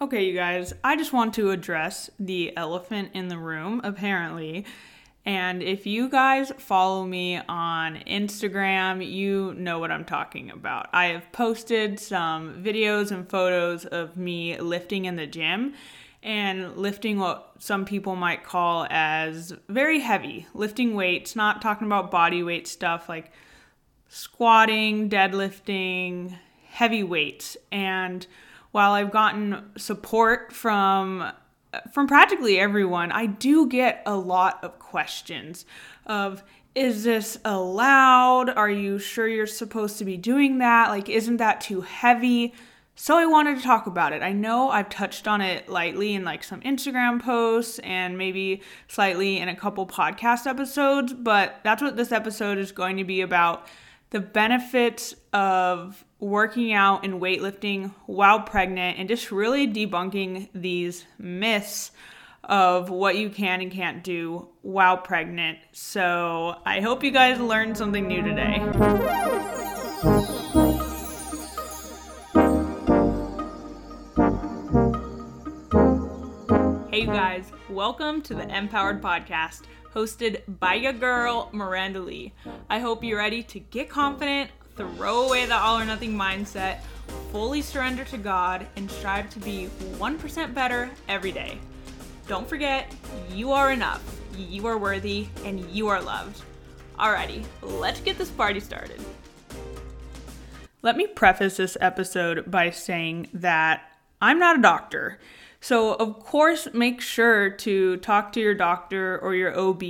Okay, you guys, I just want to address the elephant in the room, apparently. And if you guys follow me on Instagram, you know what I'm talking about. I have posted some videos and photos of me lifting in the gym and lifting what some people might call as very heavy, lifting weights, not talking about body weight stuff like squatting, deadlifting, heavy weights. And while I've gotten support from from practically everyone, I do get a lot of questions of is this allowed? Are you sure you're supposed to be doing that? Like isn't that too heavy? So I wanted to talk about it. I know I've touched on it lightly in like some Instagram posts and maybe slightly in a couple podcast episodes, but that's what this episode is going to be about the benefits of working out and weightlifting while pregnant and just really debunking these myths of what you can and can't do while pregnant. So I hope you guys learned something new today. Hey, you guys, welcome to the Empowered Podcast hosted by your girl, Miranda Lee. I hope you're ready to get confident, throw away the all or nothing mindset, fully surrender to God, and strive to be 1% better every day. Don't forget, you are enough, you are worthy, and you are loved. Alrighty, let's get this party started. Let me preface this episode by saying that I'm not a doctor. So, of course, make sure to talk to your doctor or your OB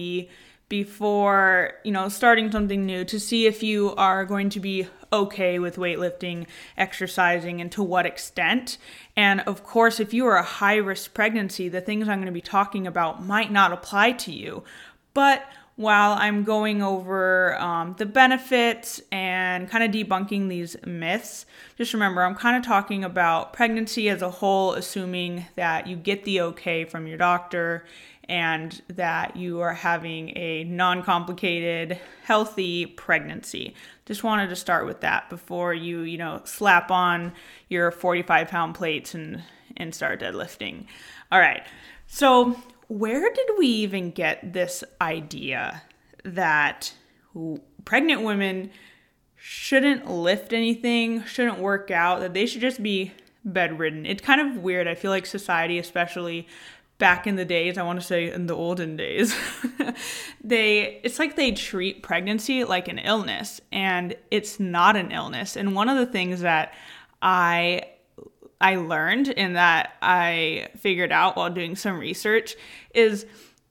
before, you know, starting something new to see if you are going to be okay with weightlifting, exercising, and to what extent. And of course, if you are a high risk pregnancy, the things I'm going to be talking about might not apply to you. But while I'm going over um, the benefits and kind of debunking these myths, just remember I'm kind of talking about pregnancy as a whole, assuming that you get the okay from your doctor and that you are having a non complicated, healthy pregnancy. Just wanted to start with that before you, you know, slap on your 45 pound plates and, and start deadlifting. All right. So, where did we even get this idea that pregnant women shouldn't lift anything, shouldn't work out, that they should just be bedridden? It's kind of weird. I feel like society, especially back in the days, I want to say in the olden days, they it's like they treat pregnancy like an illness and it's not an illness. And one of the things that I I learned and that I figured out while doing some research is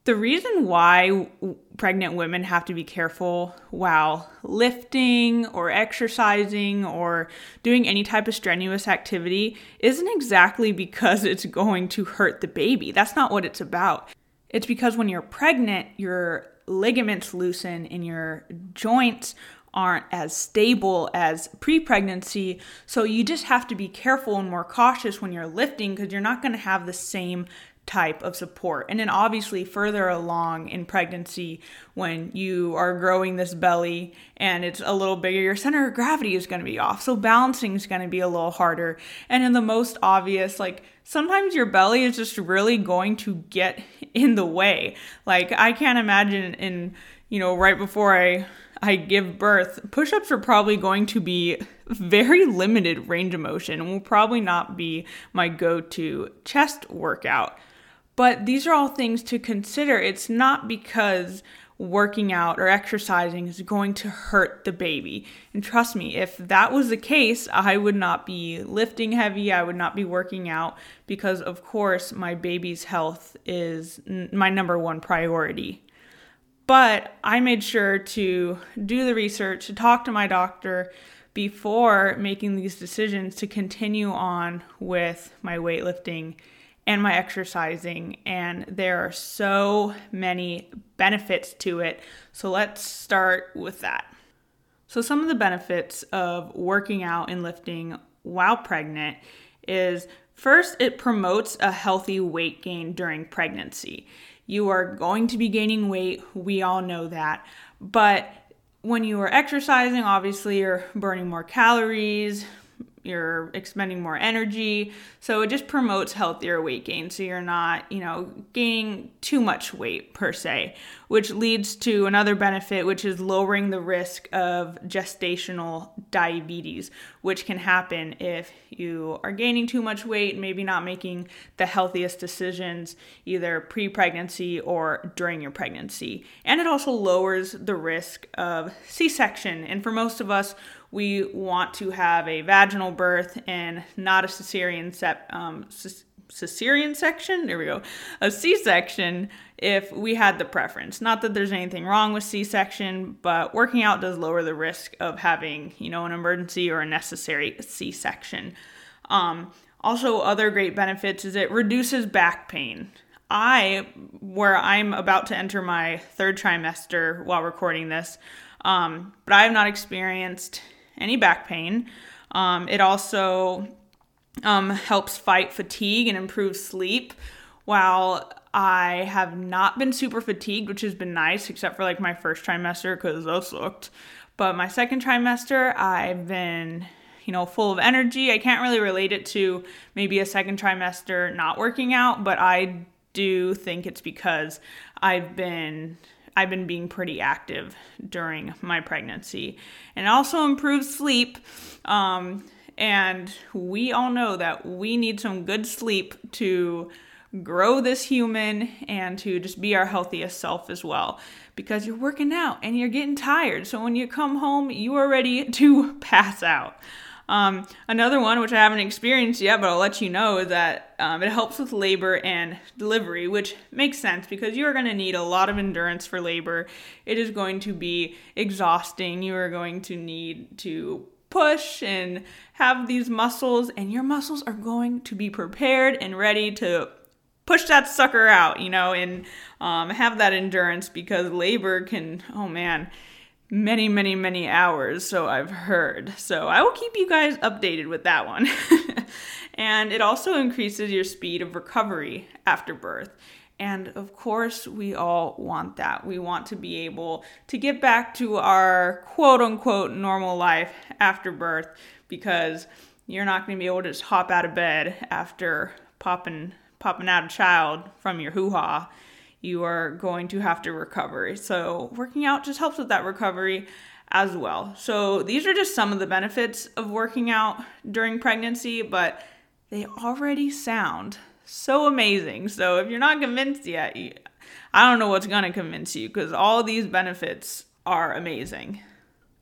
the reason why pregnant women have to be careful while lifting or exercising or doing any type of strenuous activity isn't exactly because it's going to hurt the baby. That's not what it's about. It's because when you're pregnant, your ligaments loosen and your joints aren't as stable as pre pregnancy. So you just have to be careful and more cautious when you're lifting because you're not going to have the same type of support. And then obviously further along in pregnancy when you are growing this belly and it's a little bigger, your center of gravity is going to be off. So balancing is going to be a little harder. And in the most obvious like sometimes your belly is just really going to get in the way. Like I can't imagine in you know right before I I give birth, push ups are probably going to be very limited range of motion and will probably not be my go to chest workout. But these are all things to consider. It's not because working out or exercising is going to hurt the baby. And trust me, if that was the case, I would not be lifting heavy, I would not be working out because, of course, my baby's health is my number one priority. But I made sure to do the research, to talk to my doctor before making these decisions to continue on with my weightlifting and my exercising. And there are so many benefits to it. So let's start with that. So, some of the benefits of working out and lifting while pregnant is first, it promotes a healthy weight gain during pregnancy. You are going to be gaining weight. We all know that. But when you are exercising, obviously you're burning more calories, you're expending more energy. So it just promotes healthier weight gain. So you're not, you know, gaining too much weight per se, which leads to another benefit, which is lowering the risk of gestational diabetes, which can happen if you are gaining too much weight, maybe not making the healthiest decisions either pre pregnancy or during your pregnancy. And it also lowers the risk of C section. And for most of us, we want to have a vaginal birth and not a cesarean um, cesarean section. There we go, a C-section if we had the preference. Not that there's anything wrong with C-section, but working out does lower the risk of having you know an emergency or a necessary C-section. Um, also, other great benefits is it reduces back pain. I, where I'm about to enter my third trimester while recording this, um, but I have not experienced any back pain. Um, it also um, helps fight fatigue and improve sleep. While I have not been super fatigued, which has been nice, except for like my first trimester because those looked. But my second trimester, I've been, you know, full of energy. I can't really relate it to maybe a second trimester not working out, but I do think it's because I've been I've been being pretty active during my pregnancy. And also improves sleep. Um, and we all know that we need some good sleep to grow this human and to just be our healthiest self as well. Because you're working out and you're getting tired. So when you come home, you are ready to pass out. Um, another one, which I haven't experienced yet, but I'll let you know, is that um, it helps with labor and delivery, which makes sense because you are going to need a lot of endurance for labor. It is going to be exhausting. You are going to need to push and have these muscles, and your muscles are going to be prepared and ready to push that sucker out, you know, and um, have that endurance because labor can, oh man, many, many, many hours, so I've heard. So I will keep you guys updated with that one. and it also increases your speed of recovery after birth. And of course, we all want that. We want to be able to get back to our quote unquote normal life after birth because you're not going to be able to just hop out of bed after popping popping out a child from your hoo-ha you are going to have to recover. So, working out just helps with that recovery as well. So, these are just some of the benefits of working out during pregnancy, but they already sound so amazing. So, if you're not convinced yet, I don't know what's going to convince you because all these benefits are amazing.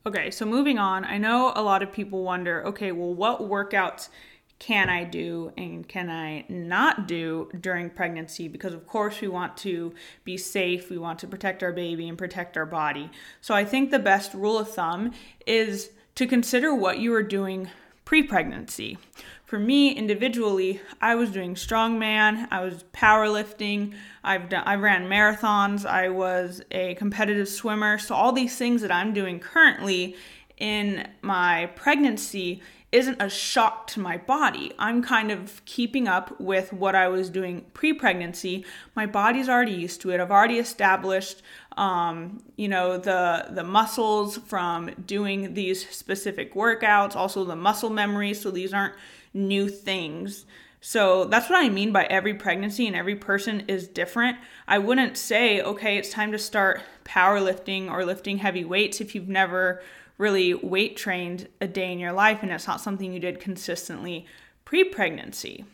Okay, so moving on, I know a lot of people wonder okay, well, what workouts can I do and can I not do during pregnancy? Because, of course, we want to be safe, we want to protect our baby and protect our body. So, I think the best rule of thumb is to consider what you are doing pre pregnancy. For me individually, I was doing strongman, I was powerlifting, I've done I ran marathons, I was a competitive swimmer. So all these things that I'm doing currently in my pregnancy isn't a shock to my body. I'm kind of keeping up with what I was doing pre pregnancy. My body's already used to it. I've already established, um, you know, the, the muscles from doing these specific workouts, also the muscle memory. So these aren't new things. So that's what I mean by every pregnancy and every person is different. I wouldn't say, okay, it's time to start powerlifting or lifting heavy weights if you've never really weight trained a day in your life and it's not something you did consistently pre pregnancy.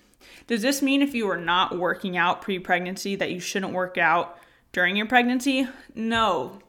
Does this mean if you were not working out pre pregnancy that you shouldn't work out during your pregnancy? No.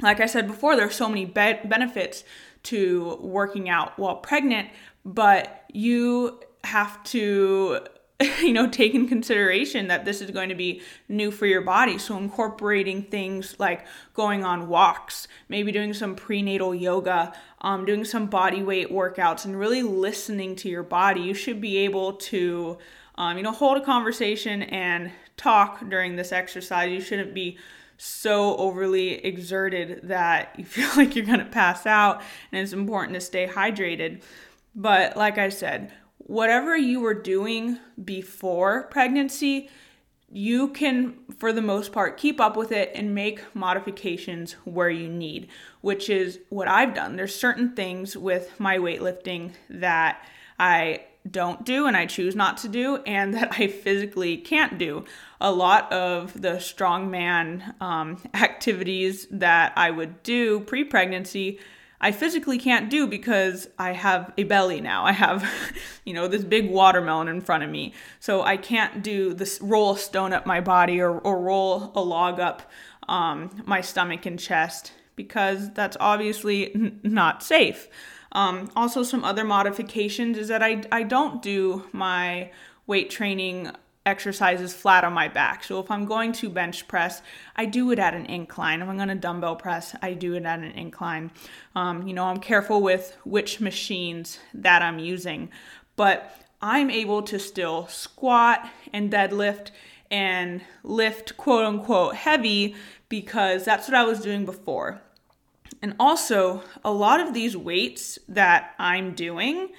Like I said before, there's so many be- benefits to working out while pregnant, but you have to you know, take in consideration that this is going to be new for your body. So, incorporating things like going on walks, maybe doing some prenatal yoga, um, doing some body weight workouts, and really listening to your body. You should be able to, um, you know, hold a conversation and talk during this exercise. You shouldn't be so overly exerted that you feel like you're going to pass out, and it's important to stay hydrated. But, like I said, whatever you were doing before pregnancy, you can, for the most part, keep up with it and make modifications where you need, which is what I've done. There's certain things with my weightlifting that I don't do and I choose not to do, and that I physically can't do. A lot of the strongman um, activities that I would do pre pregnancy, I physically can't do because I have a belly now. I have, you know, this big watermelon in front of me. So I can't do this roll a stone up my body or, or roll a log up um, my stomach and chest because that's obviously n- not safe. Um, also, some other modifications is that I, I don't do my weight training exercises flat on my back. So if I'm going to bench press, I do it at an incline. If I'm going to dumbbell press, I do it at an incline. Um, you know, I'm careful with which machines that I'm using, but I'm able to still squat and deadlift and lift quote unquote heavy because that's what I was doing before. And also, a lot of these weights that I'm doing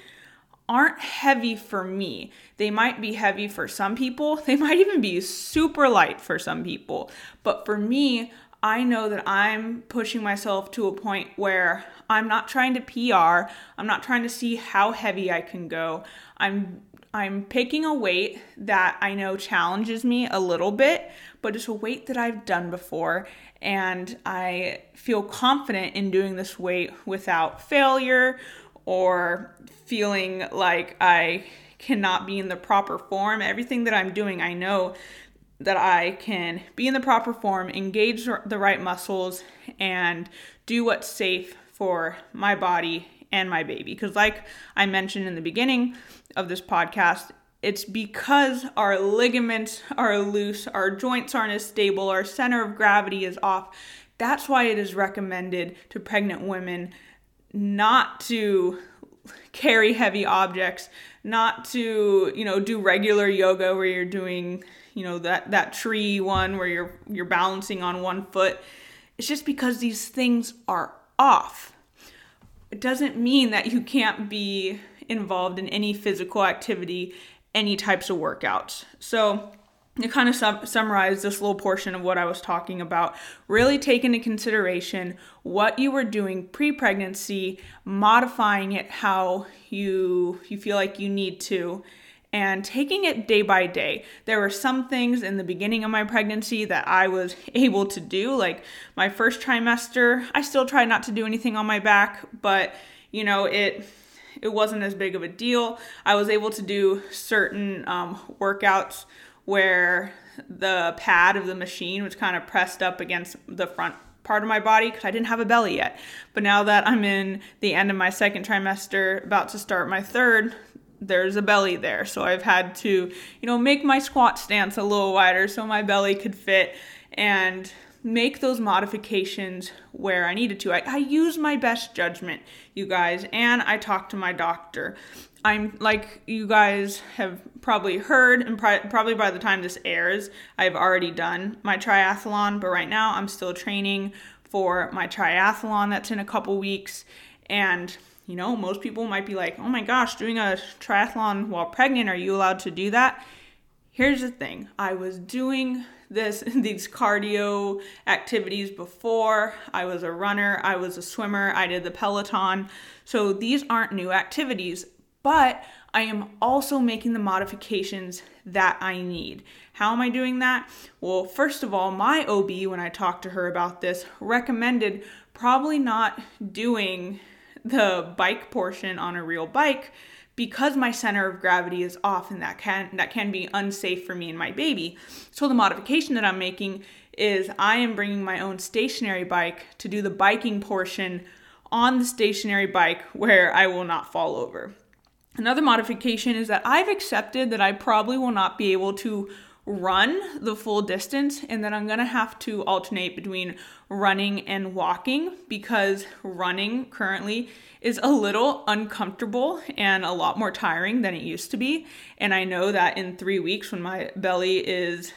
aren't heavy for me. They might be heavy for some people, they might even be super light for some people. But for me, I know that I'm pushing myself to a point where I'm not trying to PR, I'm not trying to see how heavy I can go. I'm I'm picking a weight that I know challenges me a little bit, but it's a weight that I've done before and I feel confident in doing this weight without failure or feeling like I cannot be in the proper form. Everything that I'm doing, I know that I can be in the proper form, engage the right muscles, and do what's safe for my body and my baby. Because, like I mentioned in the beginning of this podcast, it's because our ligaments are loose, our joints aren't as stable, our center of gravity is off. That's why it is recommended to pregnant women not to carry heavy objects, not to, you know, do regular yoga where you're doing, you know, that that tree one where you're you're balancing on one foot. It's just because these things are off. It doesn't mean that you can't be involved in any physical activity any types of workouts. So, to kind of sum- summarize this little portion of what I was talking about, really take into consideration what you were doing pre-pregnancy, modifying it how you you feel like you need to, and taking it day by day. There were some things in the beginning of my pregnancy that I was able to do, like my first trimester. I still tried not to do anything on my back, but you know it it wasn't as big of a deal. I was able to do certain um, workouts where the pad of the machine was kind of pressed up against the front part of my body because I didn't have a belly yet. But now that I'm in the end of my second trimester, about to start my third, there's a belly there. So I've had to, you know, make my squat stance a little wider so my belly could fit and make those modifications where I needed to. I, I use my best judgment, you guys, and I talk to my doctor. I'm like you guys have probably heard, and probably by the time this airs, I've already done my triathlon, but right now I'm still training for my triathlon that's in a couple weeks. And, you know, most people might be like, oh my gosh, doing a triathlon while pregnant, are you allowed to do that? Here's the thing I was doing this these cardio activities before. I was a runner, I was a swimmer, I did the Peloton. So these aren't new activities, but I am also making the modifications that I need. How am I doing that? Well, first of all, my OB, when I talked to her about this, recommended probably not doing the bike portion on a real bike because my center of gravity is off and that can that can be unsafe for me and my baby. So the modification that I'm making is I am bringing my own stationary bike to do the biking portion on the stationary bike where I will not fall over. Another modification is that I've accepted that I probably will not be able to run the full distance and then I'm gonna have to alternate between running and walking because running currently is a little uncomfortable and a lot more tiring than it used to be. And I know that in three weeks, when my belly is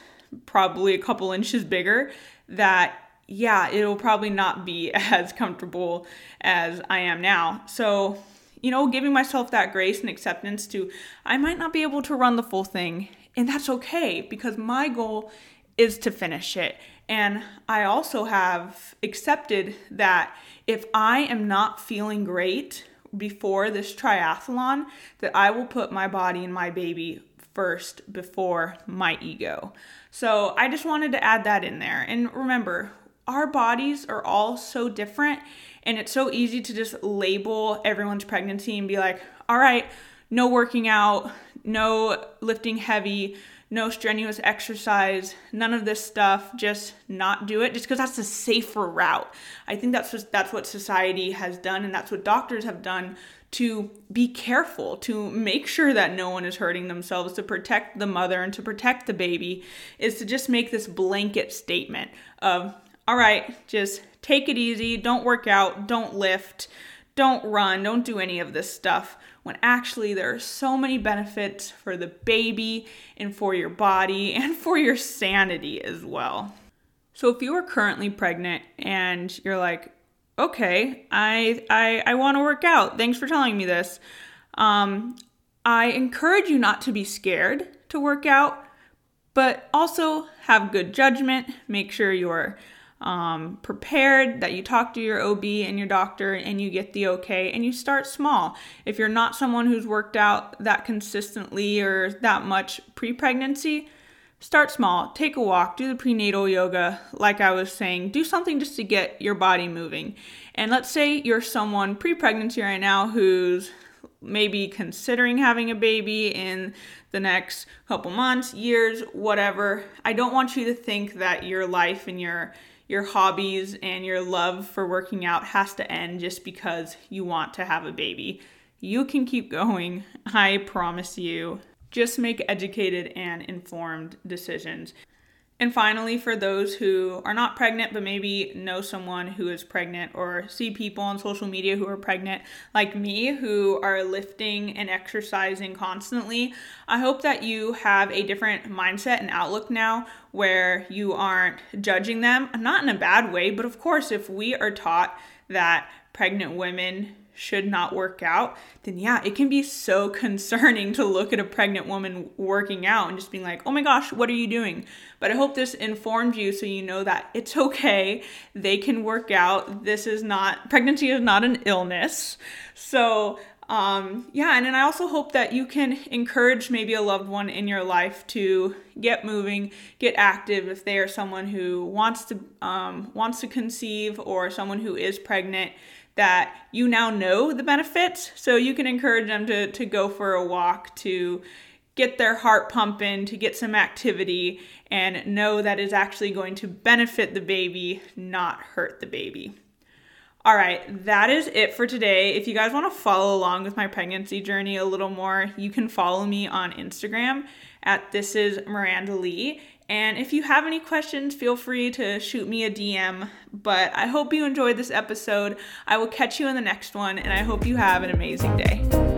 probably a couple inches bigger, that yeah, it'll probably not be as comfortable as I am now. So, you know, giving myself that grace and acceptance to I might not be able to run the full thing and that's okay because my goal is to finish it. And I also have accepted that if I am not feeling great before this triathlon that I will put my body and my baby first before my ego. So I just wanted to add that in there. And remember, our bodies are all so different, and it's so easy to just label everyone's pregnancy and be like, all right, no working out, no lifting heavy, no strenuous exercise, none of this stuff, just not do it just because that's the safer route. I think that's just, that's what society has done and that's what doctors have done to be careful, to make sure that no one is hurting themselves, to protect the mother and to protect the baby is to just make this blanket statement of all right, just take it easy, don't work out, don't lift, don't run, don't do any of this stuff when actually there are so many benefits for the baby and for your body and for your sanity as well. So if you are currently pregnant and you're like, okay, I I, I want to work out. Thanks for telling me this. Um, I encourage you not to be scared to work out, but also have good judgment. Make sure you're um, prepared, that you talk to your OB and your doctor and you get the okay, and you start small. If you're not someone who's worked out that consistently or that much pre pregnancy, start small. Take a walk, do the prenatal yoga, like I was saying, do something just to get your body moving. And let's say you're someone pre pregnancy right now who's maybe considering having a baby in the next couple months, years, whatever. I don't want you to think that your life and your your hobbies and your love for working out has to end just because you want to have a baby. You can keep going, I promise you. Just make educated and informed decisions. And finally, for those who are not pregnant but maybe know someone who is pregnant or see people on social media who are pregnant, like me, who are lifting and exercising constantly, I hope that you have a different mindset and outlook now where you aren't judging them, not in a bad way, but of course, if we are taught that pregnant women should not work out, then yeah, it can be so concerning to look at a pregnant woman working out and just being like, oh my gosh, what are you doing? But I hope this informed you so you know that it's okay. They can work out. This is not, pregnancy is not an illness. So, um, yeah, and then I also hope that you can encourage maybe a loved one in your life to get moving, get active if they are someone who wants to um, wants to conceive or someone who is pregnant that you now know the benefits. So you can encourage them to, to go for a walk, to get their heart pumping, to get some activity, and know that is actually going to benefit the baby, not hurt the baby. All right, that is it for today. If you guys want to follow along with my pregnancy journey a little more, you can follow me on Instagram at this is Miranda Lee. And if you have any questions, feel free to shoot me a DM. But I hope you enjoyed this episode. I will catch you in the next one, and I hope you have an amazing day.